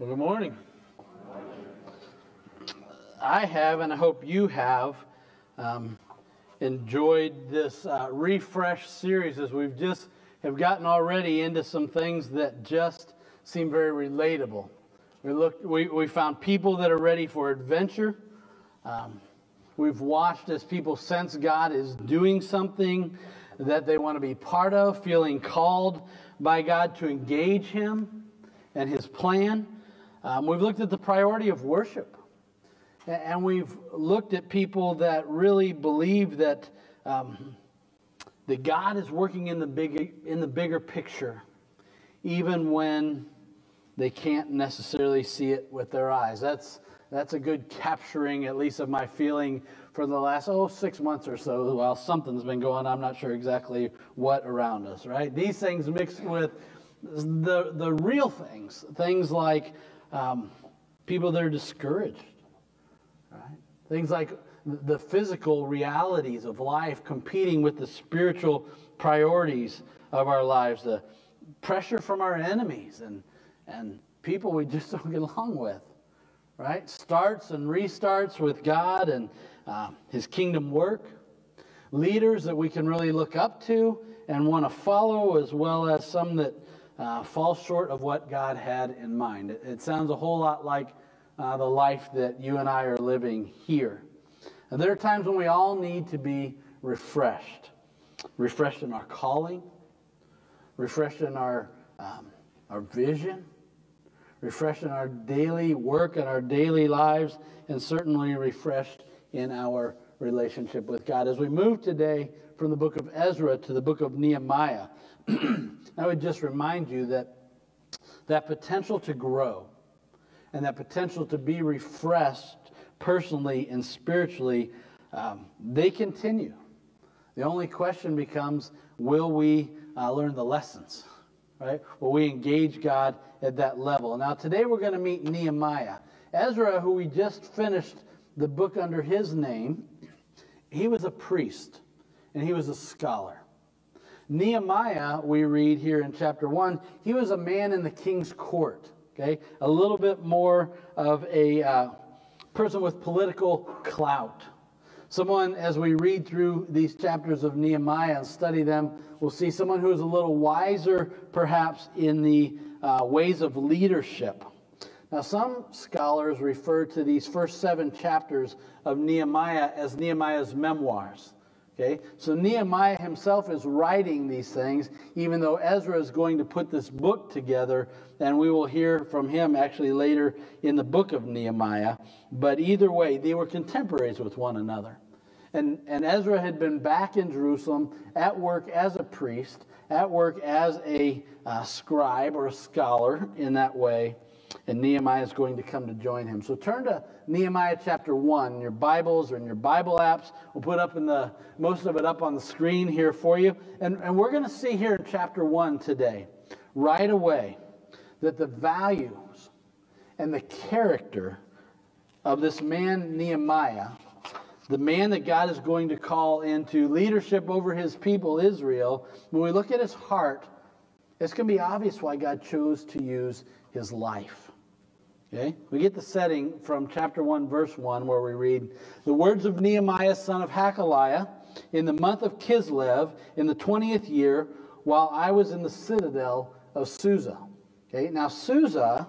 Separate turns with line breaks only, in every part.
Well, good morning. I have, and I hope you have, um, enjoyed this uh, refresh series as we've just have gotten already into some things that just seem very relatable. We looked, we, we found people that are ready for adventure. Um, we've watched as people sense God is doing something that they want to be part of, feeling called by God to engage Him and His plan. Um, we've looked at the priority of worship. And we've looked at people that really believe that, um, that God is working in the, big, in the bigger picture, even when they can't necessarily see it with their eyes. That's, that's a good capturing, at least, of my feeling for the last, oh, six months or so while something's been going. I'm not sure exactly what around us, right? These things mixed with the, the real things, things like um, people that are discouraged, right? Things like the physical realities of life competing with the spiritual priorities of our lives, the pressure from our enemies and, and people we just don't get along with, right? Starts and restarts with God and uh, His kingdom work, leaders that we can really look up to and want to follow, as well as some that uh, falls short of what God had in mind. It, it sounds a whole lot like uh, the life that you and I are living here. And there are times when we all need to be refreshed refreshed in our calling, refreshed in our, um, our vision, refreshed in our daily work and our daily lives, and certainly refreshed in our relationship with God. As we move today from the book of Ezra to the book of Nehemiah, I would just remind you that that potential to grow and that potential to be refreshed personally and spiritually, um, they continue. The only question becomes will we uh, learn the lessons? Right? Will we engage God at that level? Now, today we're going to meet Nehemiah. Ezra, who we just finished the book under his name, he was a priest and he was a scholar. Nehemiah, we read here in chapter 1, he was a man in the king's court. Okay? A little bit more of a uh, person with political clout. Someone, as we read through these chapters of Nehemiah and study them, we'll see someone who is a little wiser, perhaps, in the uh, ways of leadership. Now, some scholars refer to these first seven chapters of Nehemiah as Nehemiah's memoirs. Okay? So Nehemiah himself is writing these things, even though Ezra is going to put this book together, and we will hear from him actually later in the book of Nehemiah. But either way, they were contemporaries with one another. And, and Ezra had been back in Jerusalem at work as a priest, at work as a uh, scribe or a scholar in that way and Nehemiah is going to come to join him. So turn to Nehemiah chapter 1 in your Bibles or in your Bible apps. We'll put up in the most of it up on the screen here for you. And, and we're going to see here in chapter 1 today, right away, that the values and the character of this man Nehemiah, the man that God is going to call into leadership over his people Israel, when we look at his heart, it's going to be obvious why God chose to use his life. Okay? We get the setting from chapter 1, verse 1, where we read The words of Nehemiah, son of Hakaliah, in the month of Kislev, in the 20th year, while I was in the citadel of Susa. Okay? Now, Susa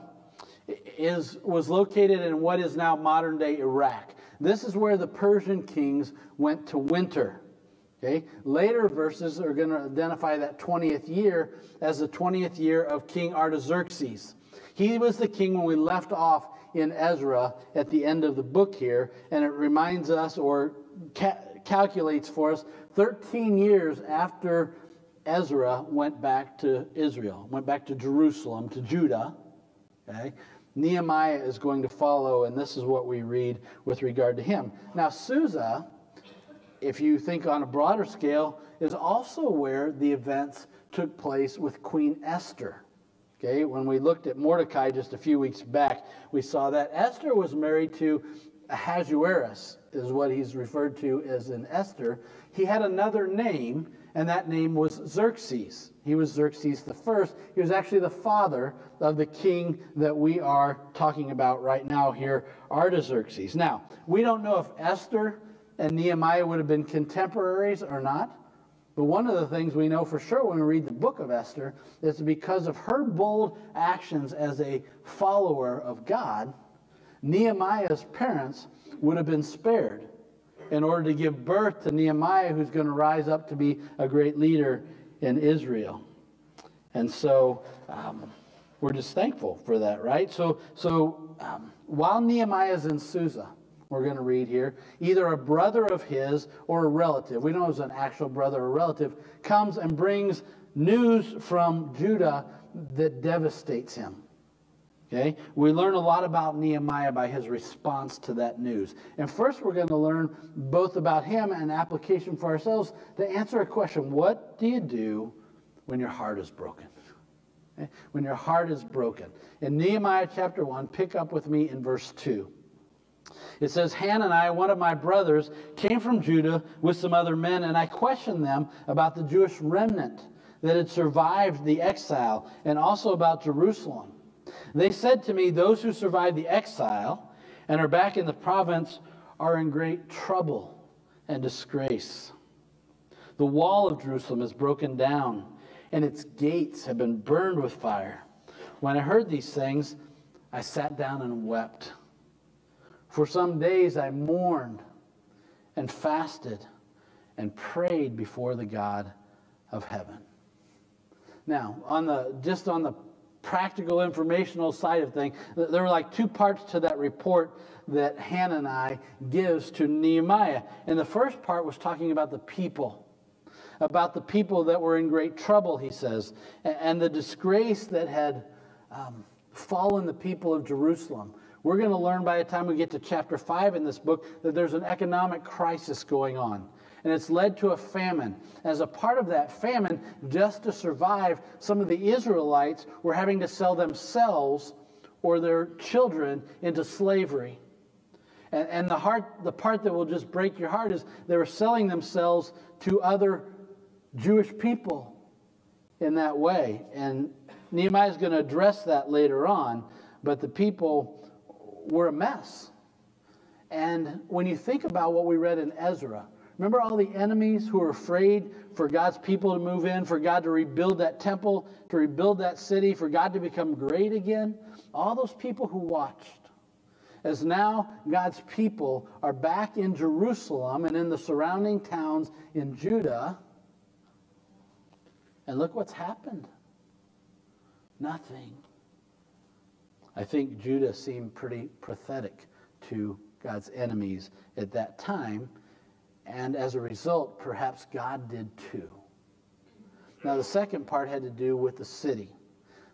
is, was located in what is now modern day Iraq. This is where the Persian kings went to winter. Okay? Later verses are going to identify that 20th year as the 20th year of King Artaxerxes. He was the king when we left off in Ezra at the end of the book here, and it reminds us or ca- calculates for us 13 years after Ezra went back to Israel, went back to Jerusalem, to Judah. Okay? Nehemiah is going to follow, and this is what we read with regard to him. Now, Susa, if you think on a broader scale, is also where the events took place with Queen Esther. Okay, when we looked at Mordecai just a few weeks back, we saw that Esther was married to Ahasuerus is what he's referred to as in Esther, he had another name, and that name was Xerxes. He was Xerxes the first. He was actually the father of the king that we are talking about right now here, Artaxerxes. Now, we don't know if Esther and Nehemiah would have been contemporaries or not. But one of the things we know for sure when we read the book of Esther is because of her bold actions as a follower of God, Nehemiah's parents would have been spared in order to give birth to Nehemiah, who's going to rise up to be a great leader in Israel. And so um, we're just thankful for that, right? So, so um, while Nehemiah is in Susa, we're going to read here, either a brother of his or a relative, we know it's an actual brother or relative, comes and brings news from Judah that devastates him. Okay? We learn a lot about Nehemiah by his response to that news. And first, we're going to learn both about him and application for ourselves to answer a question What do you do when your heart is broken? When your heart is broken. In Nehemiah chapter 1, pick up with me in verse 2. It says, Hananiah, one of my brothers, came from Judah with some other men, and I questioned them about the Jewish remnant that had survived the exile and also about Jerusalem. They said to me, Those who survived the exile and are back in the province are in great trouble and disgrace. The wall of Jerusalem is broken down, and its gates have been burned with fire. When I heard these things, I sat down and wept. For some days I mourned and fasted and prayed before the God of heaven. Now, on the just on the practical informational side of things, there were like two parts to that report that Hananiah gives to Nehemiah. And the first part was talking about the people, about the people that were in great trouble, he says, and the disgrace that had um, fallen the people of Jerusalem. We're going to learn by the time we get to chapter 5 in this book that there's an economic crisis going on. And it's led to a famine. As a part of that famine, just to survive, some of the Israelites were having to sell themselves or their children into slavery. And, and the, heart, the part that will just break your heart is they were selling themselves to other Jewish people in that way. And Nehemiah is going to address that later on, but the people were a mess. And when you think about what we read in Ezra, remember all the enemies who were afraid for God's people to move in, for God to rebuild that temple, to rebuild that city, for God to become great again? All those people who watched. As now God's people are back in Jerusalem and in the surrounding towns in Judah. And look what's happened nothing. I think Judah seemed pretty pathetic to God's enemies at that time, and as a result, perhaps God did too. Now, the second part had to do with the city.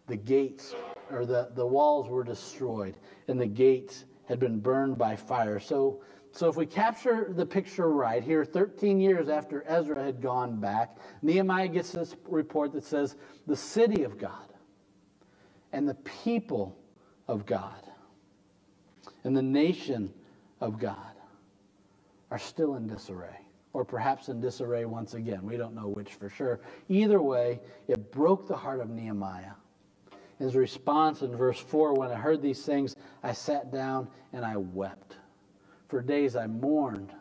The gates, or the, the walls were destroyed, and the gates had been burned by fire. So, so if we capture the picture right, here 13 years after Ezra had gone back, Nehemiah gets this report that says the city of God and the people of God and the nation of God are still in disarray, or perhaps in disarray once again. We don't know which for sure. Either way, it broke the heart of Nehemiah. His response in verse 4 when I heard these things, I sat down and I wept. For days I mourned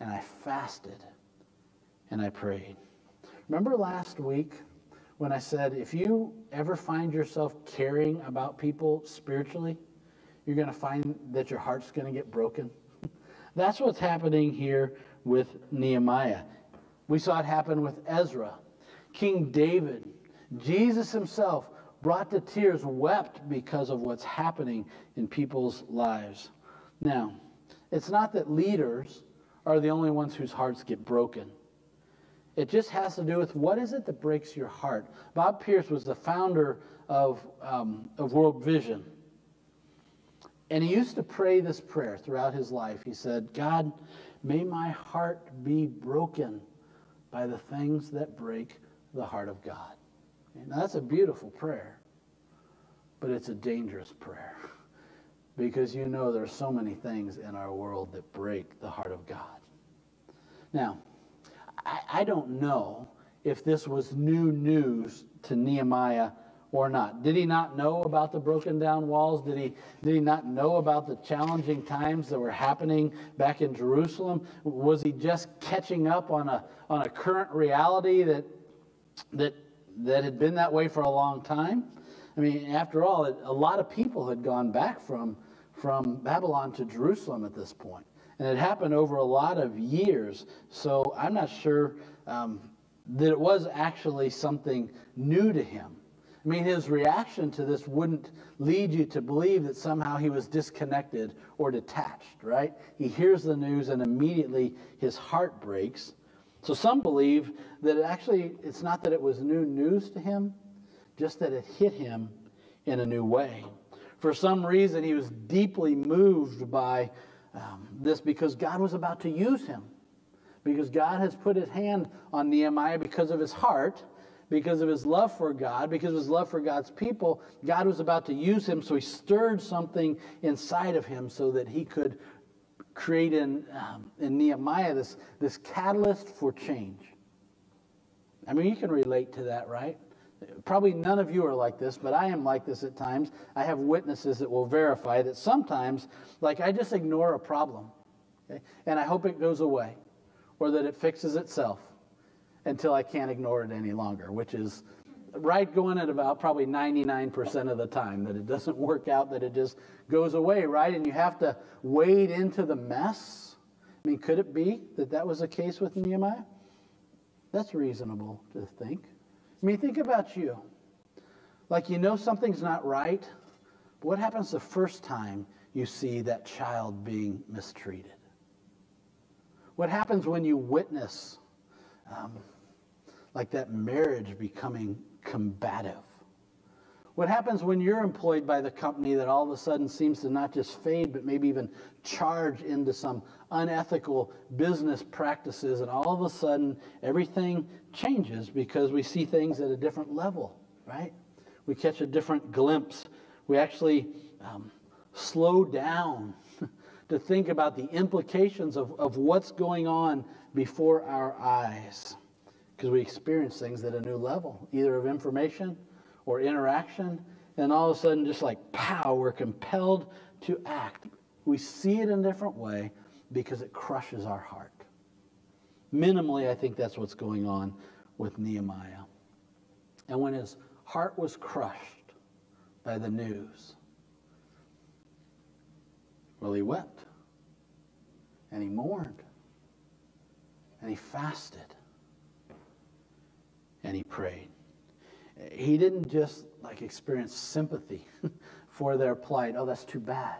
and I fasted and I prayed. Remember last week when I said, if you ever find yourself caring about people spiritually, you're going to find that your heart's going to get broken. That's what's happening here with Nehemiah. We saw it happen with Ezra, King David, Jesus himself brought to tears, wept because of what's happening in people's lives. Now, it's not that leaders are the only ones whose hearts get broken. It just has to do with what is it that breaks your heart. Bob Pierce was the founder of, um, of World Vision. And he used to pray this prayer throughout his life. He said, God, may my heart be broken by the things that break the heart of God. That's a beautiful prayer, but it's a dangerous prayer. because you know there are so many things in our world that break the heart of God. Now, I, I don't know if this was new news to Nehemiah or not. Did he not know about the broken down walls? Did he, did he not know about the challenging times that were happening back in Jerusalem? Was he just catching up on a, on a current reality that, that, that had been that way for a long time? I mean, after all, it, a lot of people had gone back from, from Babylon to Jerusalem at this point. And it happened over a lot of years. So I'm not sure um, that it was actually something new to him. I mean, his reaction to this wouldn't lead you to believe that somehow he was disconnected or detached, right? He hears the news and immediately his heart breaks. So some believe that it actually, it's not that it was new news to him, just that it hit him in a new way. For some reason, he was deeply moved by um, this because God was about to use him. Because God has put his hand on Nehemiah because of his heart because of his love for God, because of his love for God's people, God was about to use him, so he stirred something inside of him so that he could create in, um, in Nehemiah this, this catalyst for change. I mean, you can relate to that, right? Probably none of you are like this, but I am like this at times. I have witnesses that will verify that sometimes, like, I just ignore a problem, okay? and I hope it goes away or that it fixes itself until I can't ignore it any longer, which is right going at about probably 99% of the time that it doesn't work out, that it just goes away, right? And you have to wade into the mess. I mean, could it be that that was the case with Nehemiah? That's reasonable to think. I mean, think about you. Like you know something's not right, but what happens the first time you see that child being mistreated? What happens when you witness um, like that marriage becoming combative? What happens when you're employed by the company that all of a sudden seems to not just fade, but maybe even charge into some unethical business practices, and all of a sudden everything changes because we see things at a different level, right? We catch a different glimpse. We actually um, slow down to think about the implications of, of what's going on before our eyes because we experience things at a new level, either of information or interaction. And all of a sudden, just like pow, we're compelled to act. We see it in a different way because it crushes our heart. Minimally, I think that's what's going on with Nehemiah. And when his heart was crushed by the news, well, he wept and he mourned and he fasted and he prayed. He didn't just like experience sympathy for their plight. Oh, that's too bad.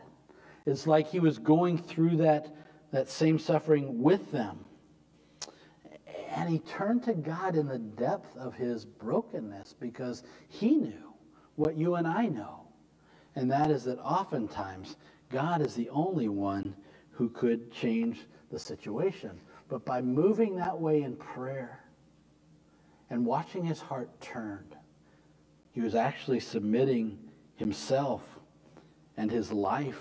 It's like he was going through that, that same suffering with them. And he turned to God in the depth of his brokenness because he knew what you and I know. And that is that oftentimes God is the only one who could change the situation. But by moving that way in prayer, and watching his heart turned, he was actually submitting himself and his life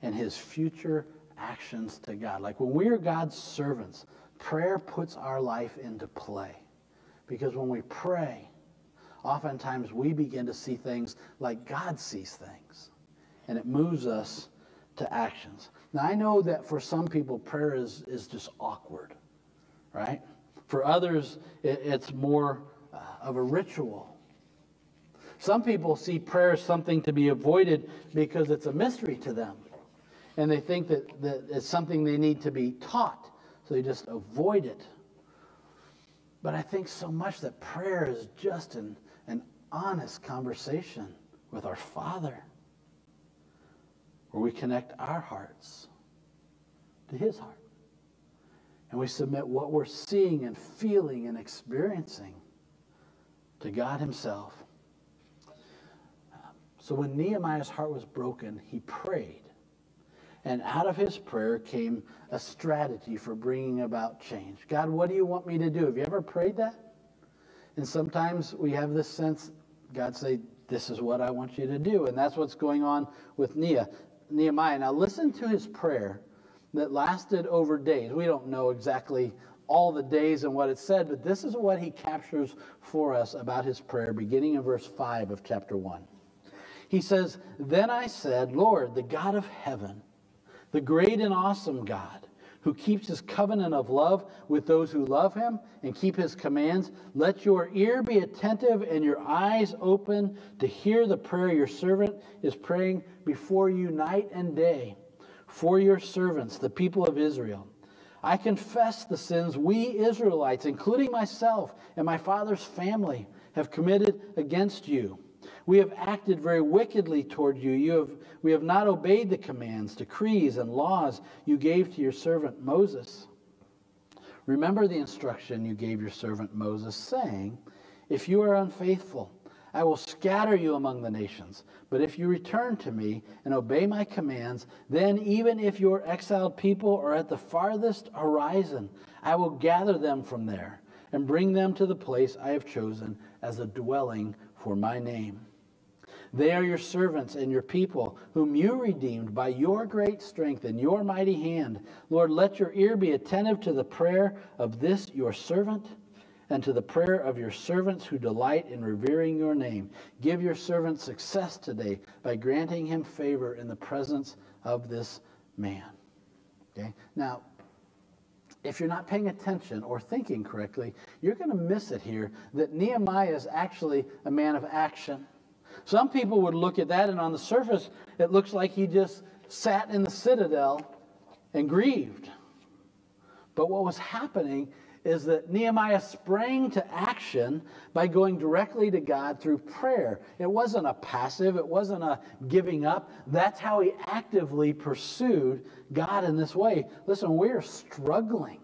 and his future actions to God. Like when we are God's servants, prayer puts our life into play. Because when we pray, oftentimes we begin to see things like God sees things. And it moves us to actions. Now, I know that for some people, prayer is, is just awkward, right? For others, it's more uh, of a ritual. Some people see prayer as something to be avoided because it's a mystery to them. And they think that, that it's something they need to be taught, so they just avoid it. But I think so much that prayer is just an, an honest conversation with our Father, where we connect our hearts to His heart. And we submit what we're seeing and feeling and experiencing to God Himself. So when Nehemiah's heart was broken, he prayed. And out of his prayer came a strategy for bringing about change. God, what do you want me to do? Have you ever prayed that? And sometimes we have this sense, God say, this is what I want you to do. And that's what's going on with Nehemiah. Now, listen to his prayer that lasted over days. We don't know exactly all the days and what it said, but this is what he captures for us about his prayer, beginning in verse 5 of chapter 1. He says, Then I said, Lord, the God of heaven, the great and awesome God, who keeps his covenant of love with those who love him and keep his commands, let your ear be attentive and your eyes open to hear the prayer your servant is praying before you night and day for your servants, the people of Israel. I confess the sins we Israelites, including myself and my father's family, have committed against you. We have acted very wickedly toward you. you have, we have not obeyed the commands, decrees, and laws you gave to your servant Moses. Remember the instruction you gave your servant Moses, saying, If you are unfaithful, I will scatter you among the nations. But if you return to me and obey my commands, then even if your exiled people are at the farthest horizon, I will gather them from there and bring them to the place I have chosen as a dwelling for my name. They are your servants and your people, whom you redeemed by your great strength and your mighty hand. Lord, let your ear be attentive to the prayer of this your servant and to the prayer of your servants who delight in revering your name. Give your servant success today by granting him favor in the presence of this man. Okay? Now, if you're not paying attention or thinking correctly, you're going to miss it here that Nehemiah is actually a man of action. Some people would look at that, and on the surface, it looks like he just sat in the citadel and grieved. But what was happening is that Nehemiah sprang to action by going directly to God through prayer. It wasn't a passive, it wasn't a giving up. That's how he actively pursued God in this way. Listen, we're struggling.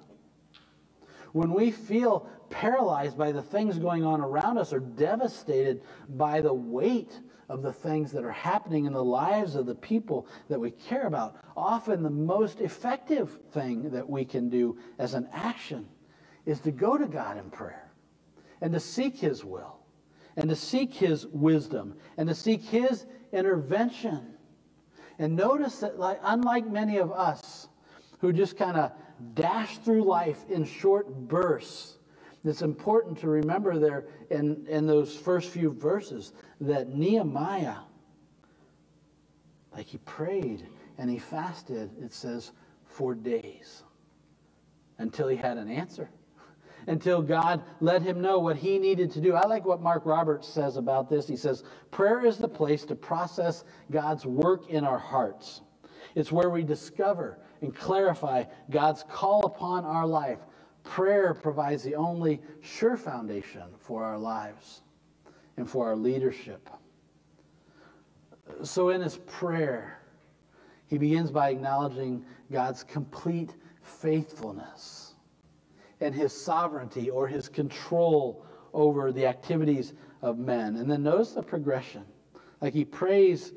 When we feel paralyzed by the things going on around us or devastated by the weight of the things that are happening in the lives of the people that we care about, often the most effective thing that we can do as an action is to go to God in prayer and to seek His will and to seek His wisdom and to seek His intervention. And notice that, like, unlike many of us who just kind of dash through life in short bursts, it's important to remember there in, in those first few verses that Nehemiah, like he prayed and he fasted, it says, for days until he had an answer until God let him know what he needed to do. I like what Mark Roberts says about this. He says, Prayer is the place to process God's work in our hearts. It's where we discover and clarify God's call upon our life. Prayer provides the only sure foundation for our lives and for our leadership. So, in his prayer, he begins by acknowledging God's complete faithfulness and his sovereignty or his control over the activities of men. And then notice the progression. Like he prays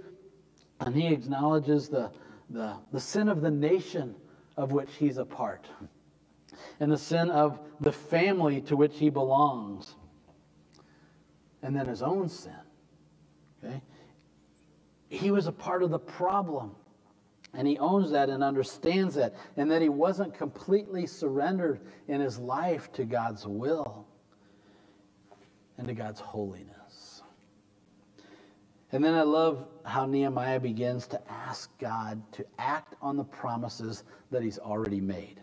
and he acknowledges the, the, the sin of the nation of which he's a part and the sin of the family to which he belongs and then his own sin. Okay? He was a part of the problem. And he owns that and understands that, and that he wasn't completely surrendered in his life to God's will and to God's holiness. And then I love how Nehemiah begins to ask God to act on the promises that he's already made.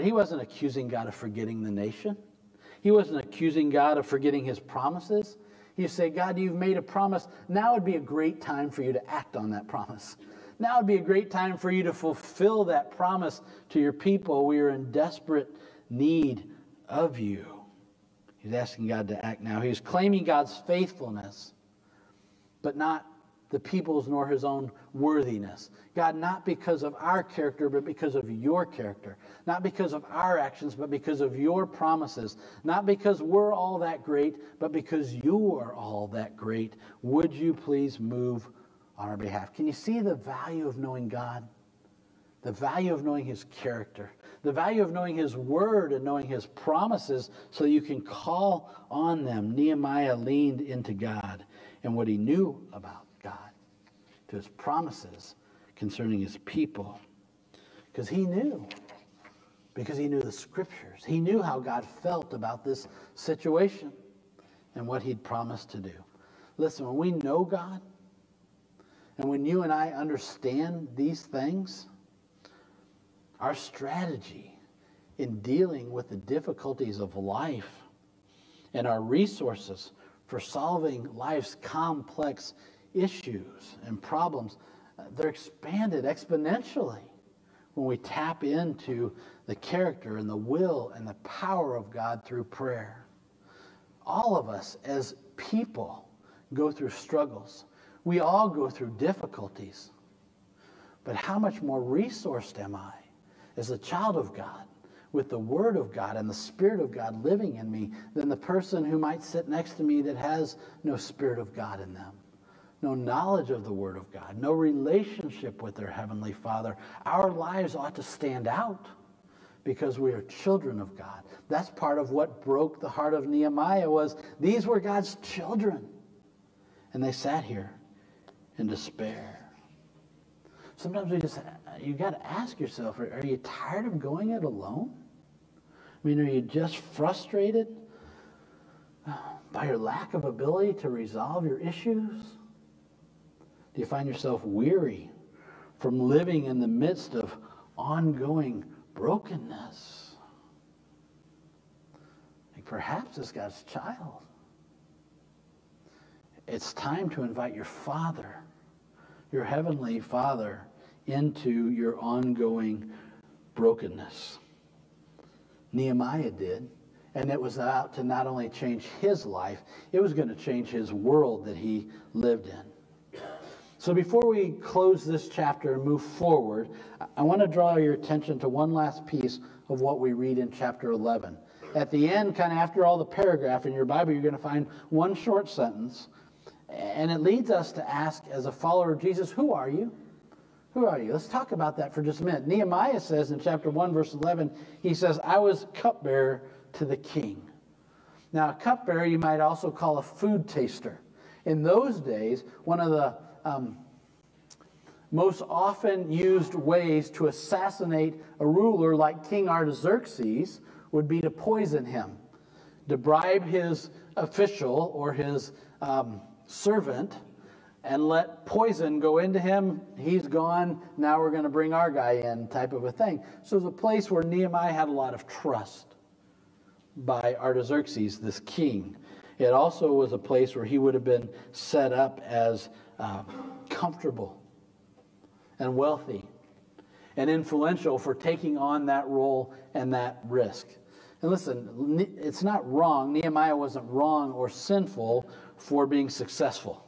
He wasn't accusing God of forgetting the nation. He wasn't accusing God of forgetting his promises. He said, God, you've made a promise. Now would be a great time for you to act on that promise. Now would be a great time for you to fulfill that promise to your people. We are in desperate need of you. He's asking God to act now. He's claiming God's faithfulness, but not the people's nor his own worthiness. God, not because of our character, but because of your character. Not because of our actions, but because of your promises. Not because we're all that great, but because you are all that great. Would you please move on our behalf. Can you see the value of knowing God? The value of knowing His character, the value of knowing His word and knowing His promises so you can call on them. Nehemiah leaned into God and what he knew about God. to his promises concerning his people. Because he knew, because he knew the scriptures. He knew how God felt about this situation and what he'd promised to do. Listen, when we know God, and when you and I understand these things, our strategy in dealing with the difficulties of life and our resources for solving life's complex issues and problems, uh, they're expanded exponentially when we tap into the character and the will and the power of God through prayer. All of us as people go through struggles. We all go through difficulties. But how much more resourced am I as a child of God with the Word of God and the Spirit of God living in me than the person who might sit next to me that has no Spirit of God in them? No knowledge of the Word of God, no relationship with their Heavenly Father. Our lives ought to stand out because we are children of God. That's part of what broke the heart of Nehemiah was these were God's children. And they sat here in despair. Sometimes we just, you got to ask yourself, are, are you tired of going it alone? I mean, are you just frustrated uh, by your lack of ability to resolve your issues? Do you find yourself weary from living in the midst of ongoing brokenness? Like perhaps as God's child, it's time to invite your Father, your Heavenly Father, into your ongoing brokenness. Nehemiah did. And it was out to not only change his life, it was going to change his world that he lived in. So before we close this chapter and move forward, I want to draw your attention to one last piece of what we read in chapter 11. At the end, kind of after all the paragraph in your Bible, you're going to find one short sentence and it leads us to ask, as a follower of Jesus, who are you? Who are you? Let's talk about that for just a minute. Nehemiah says in chapter 1, verse 11, he says, I was cupbearer to the king. Now, a cupbearer you might also call a food taster. In those days, one of the um, most often used ways to assassinate a ruler like King Artaxerxes would be to poison him, to bribe his official or his um, servant and let poison go into him. He's gone. Now we're going to bring our guy in, type of a thing. So it's a place where Nehemiah had a lot of trust by Artaxerxes, this king. It also was a place where he would have been set up as uh, comfortable and wealthy and influential for taking on that role and that risk. And listen, it's not wrong. Nehemiah wasn't wrong or sinful for being successful.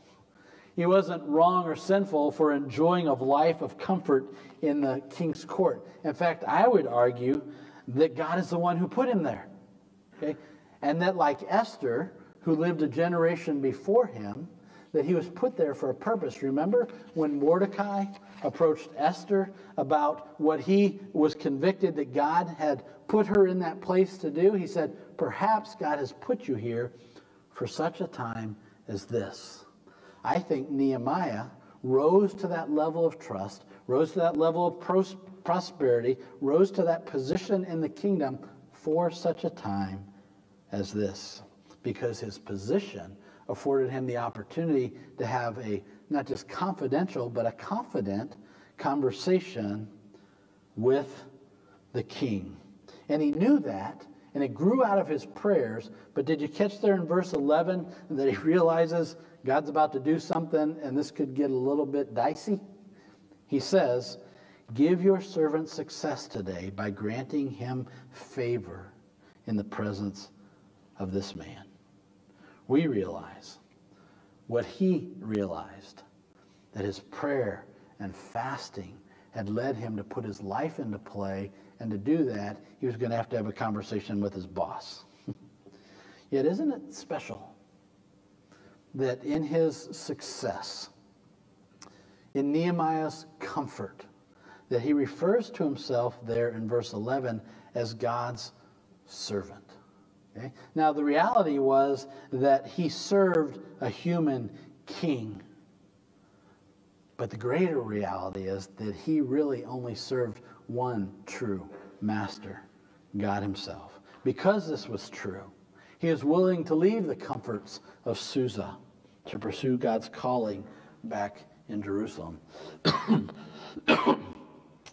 He wasn't wrong or sinful for enjoying a life of comfort in the king's court. In fact, I would argue that God is the one who put him there. Okay? And that, like Esther, who lived a generation before him, that he was put there for a purpose. Remember when Mordecai approached Esther about what he was convicted that God had put her in that place to do? He said, Perhaps God has put you here for such a time as this. I think Nehemiah rose to that level of trust, rose to that level of pros- prosperity, rose to that position in the kingdom for such a time as this, because his position afforded him the opportunity to have a not just confidential, but a confident conversation with the king. And he knew that, and it grew out of his prayers. But did you catch there in verse 11 that he realizes God's about to do something and this could get a little bit dicey? He says, Give your servant success today by granting him favor in the presence of this man. We realize what he realized that his prayer and fasting had led him to put his life into play and to do that, he was going to have to have a conversation with his boss. Yet, isn't it special that in his success, in Nehemiah's comfort, that he refers to himself there in verse 11 as God's servant? Okay? Now, the reality was that he served a human king. But the greater reality is that he really only served one true master, God Himself. Because this was true, he is willing to leave the comforts of Susa to pursue God's calling back in Jerusalem.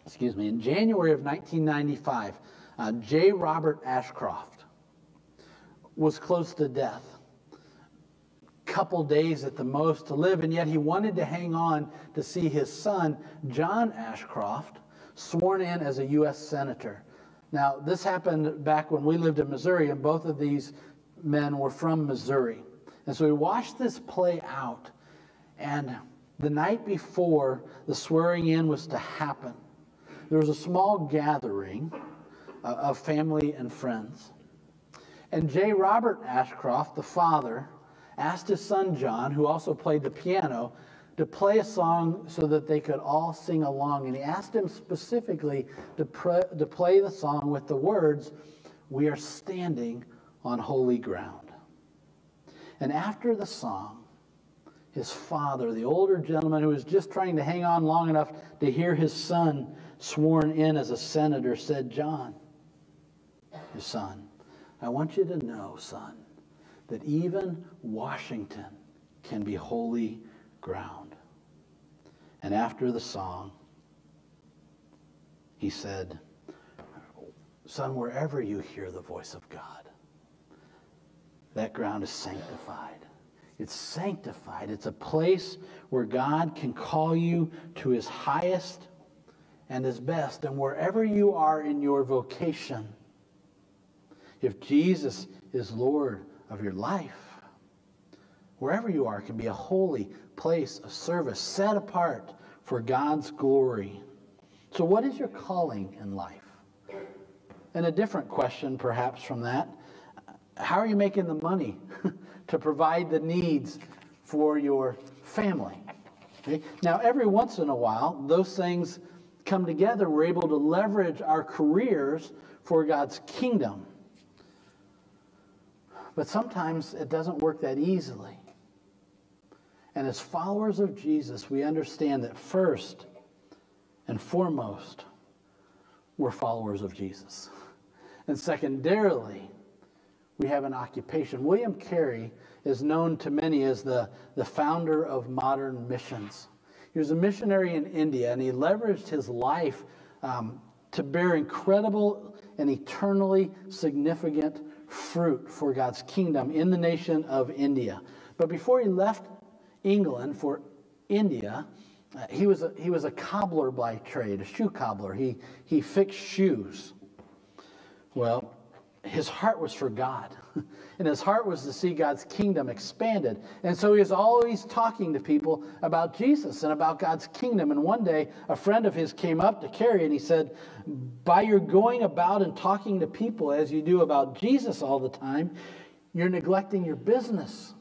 Excuse me. In January of 1995, uh, J. Robert Ashcroft was close to death couple days at the most to live, and yet he wanted to hang on to see his son, John Ashcroft, sworn in as a U.S. Senator. Now, this happened back when we lived in Missouri, and both of these men were from Missouri. And so we watched this play out, and the night before the swearing in was to happen, there was a small gathering uh, of family and friends. And J. Robert Ashcroft, the father, asked his son John, who also played the piano, to play a song so that they could all sing along. And he asked him specifically to, to play the song with the words, We are standing on holy ground. And after the song, his father, the older gentleman who was just trying to hang on long enough to hear his son sworn in as a senator, said, John, his son, I want you to know, son, that even Washington can be holy ground. And after the song, he said, Son, wherever you hear the voice of God, that ground is sanctified. It's sanctified. It's a place where God can call you to his highest and his best. And wherever you are in your vocation, if Jesus is Lord of your life. Wherever you are can be a holy place of service set apart for God's glory. So, what is your calling in life? And a different question, perhaps, from that how are you making the money to provide the needs for your family? Okay? Now, every once in a while, those things come together. We're able to leverage our careers for God's kingdom. But sometimes it doesn't work that easily. And as followers of Jesus, we understand that first and foremost, we're followers of Jesus. And secondarily, we have an occupation. William Carey is known to many as the, the founder of modern missions. He was a missionary in India, and he leveraged his life um, to bear incredible and eternally significant fruit for God's kingdom in the nation of India. But before he left England for India, uh, he, was a, he was a cobbler by trade, a shoe cobbler. He, he fixed shoes. Well, his heart was for God. And his heart was to see God's kingdom expanded. And so he was always talking to people about Jesus and about God's kingdom. And one day, a friend of his came up to Carey and he said, By your going about and talking to people as you do about Jesus all the time, you're neglecting your business.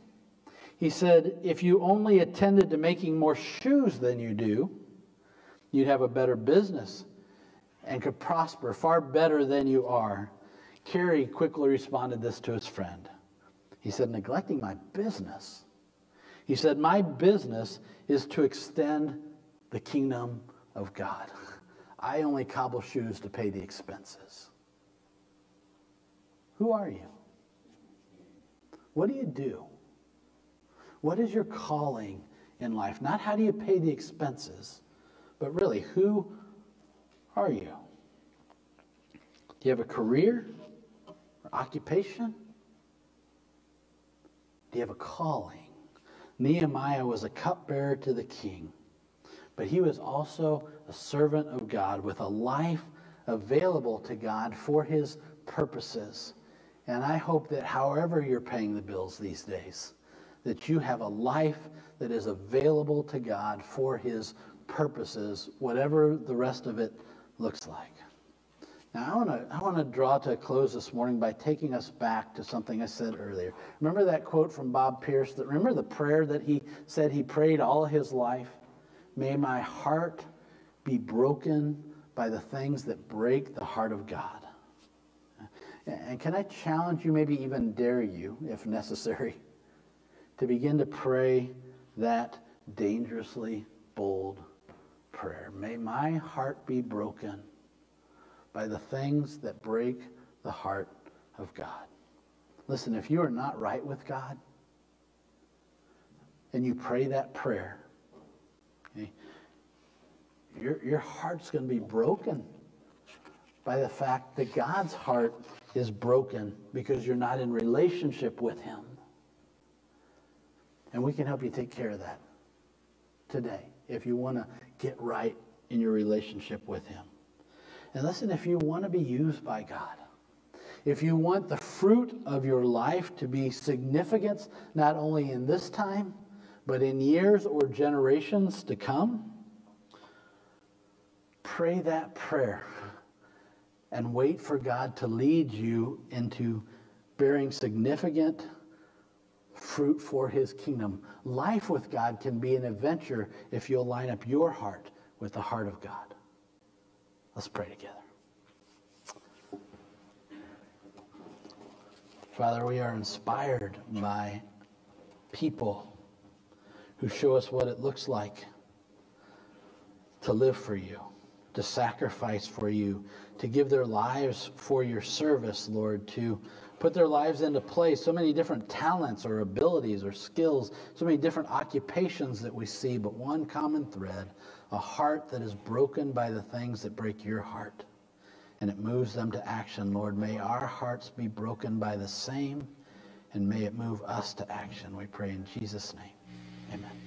He said, If you only attended to making more shoes than you do, you'd have a better business and could prosper far better than you are. Carey quickly responded this to his friend. He said, neglecting my business. He said, My business is to extend the kingdom of God. I only cobble shoes to pay the expenses. Who are you? What do you do? What is your calling in life? Not how do you pay the expenses, but really, who are you? Do you have a career? Or occupation? Do you have a calling? Nehemiah was a cupbearer to the king, but he was also a servant of God with a life available to God for his purposes. And I hope that however you're paying the bills these days, that you have a life that is available to God for his purposes, whatever the rest of it looks like. Now, I want to I want to draw to a close this morning by taking us back to something I said earlier. Remember that quote from Bob Pierce? That remember the prayer that he said he prayed all his life. May my heart be broken by the things that break the heart of God. And can I challenge you, maybe even dare you, if necessary, to begin to pray that dangerously bold prayer. May my heart be broken by the things that break the heart of God. Listen, if you are not right with God and you pray that prayer, okay, your, your heart's going to be broken by the fact that God's heart is broken because you're not in relationship with Him. And we can help you take care of that today if you want to get right in your relationship with Him. And listen, if you want to be used by God, if you want the fruit of your life to be significant, not only in this time, but in years or generations to come, pray that prayer and wait for God to lead you into bearing significant fruit for his kingdom. Life with God can be an adventure if you'll line up your heart with the heart of God. Let's pray together. Father, we are inspired by people who show us what it looks like to live for you, to sacrifice for you, to give their lives for your service, Lord, to put their lives into play, So many different talents or abilities or skills, so many different occupations that we see, but one common thread a heart that is broken by the things that break your heart and it moves them to action. Lord, may our hearts be broken by the same, and may it move us to action. We pray in Jesus' name. Amen.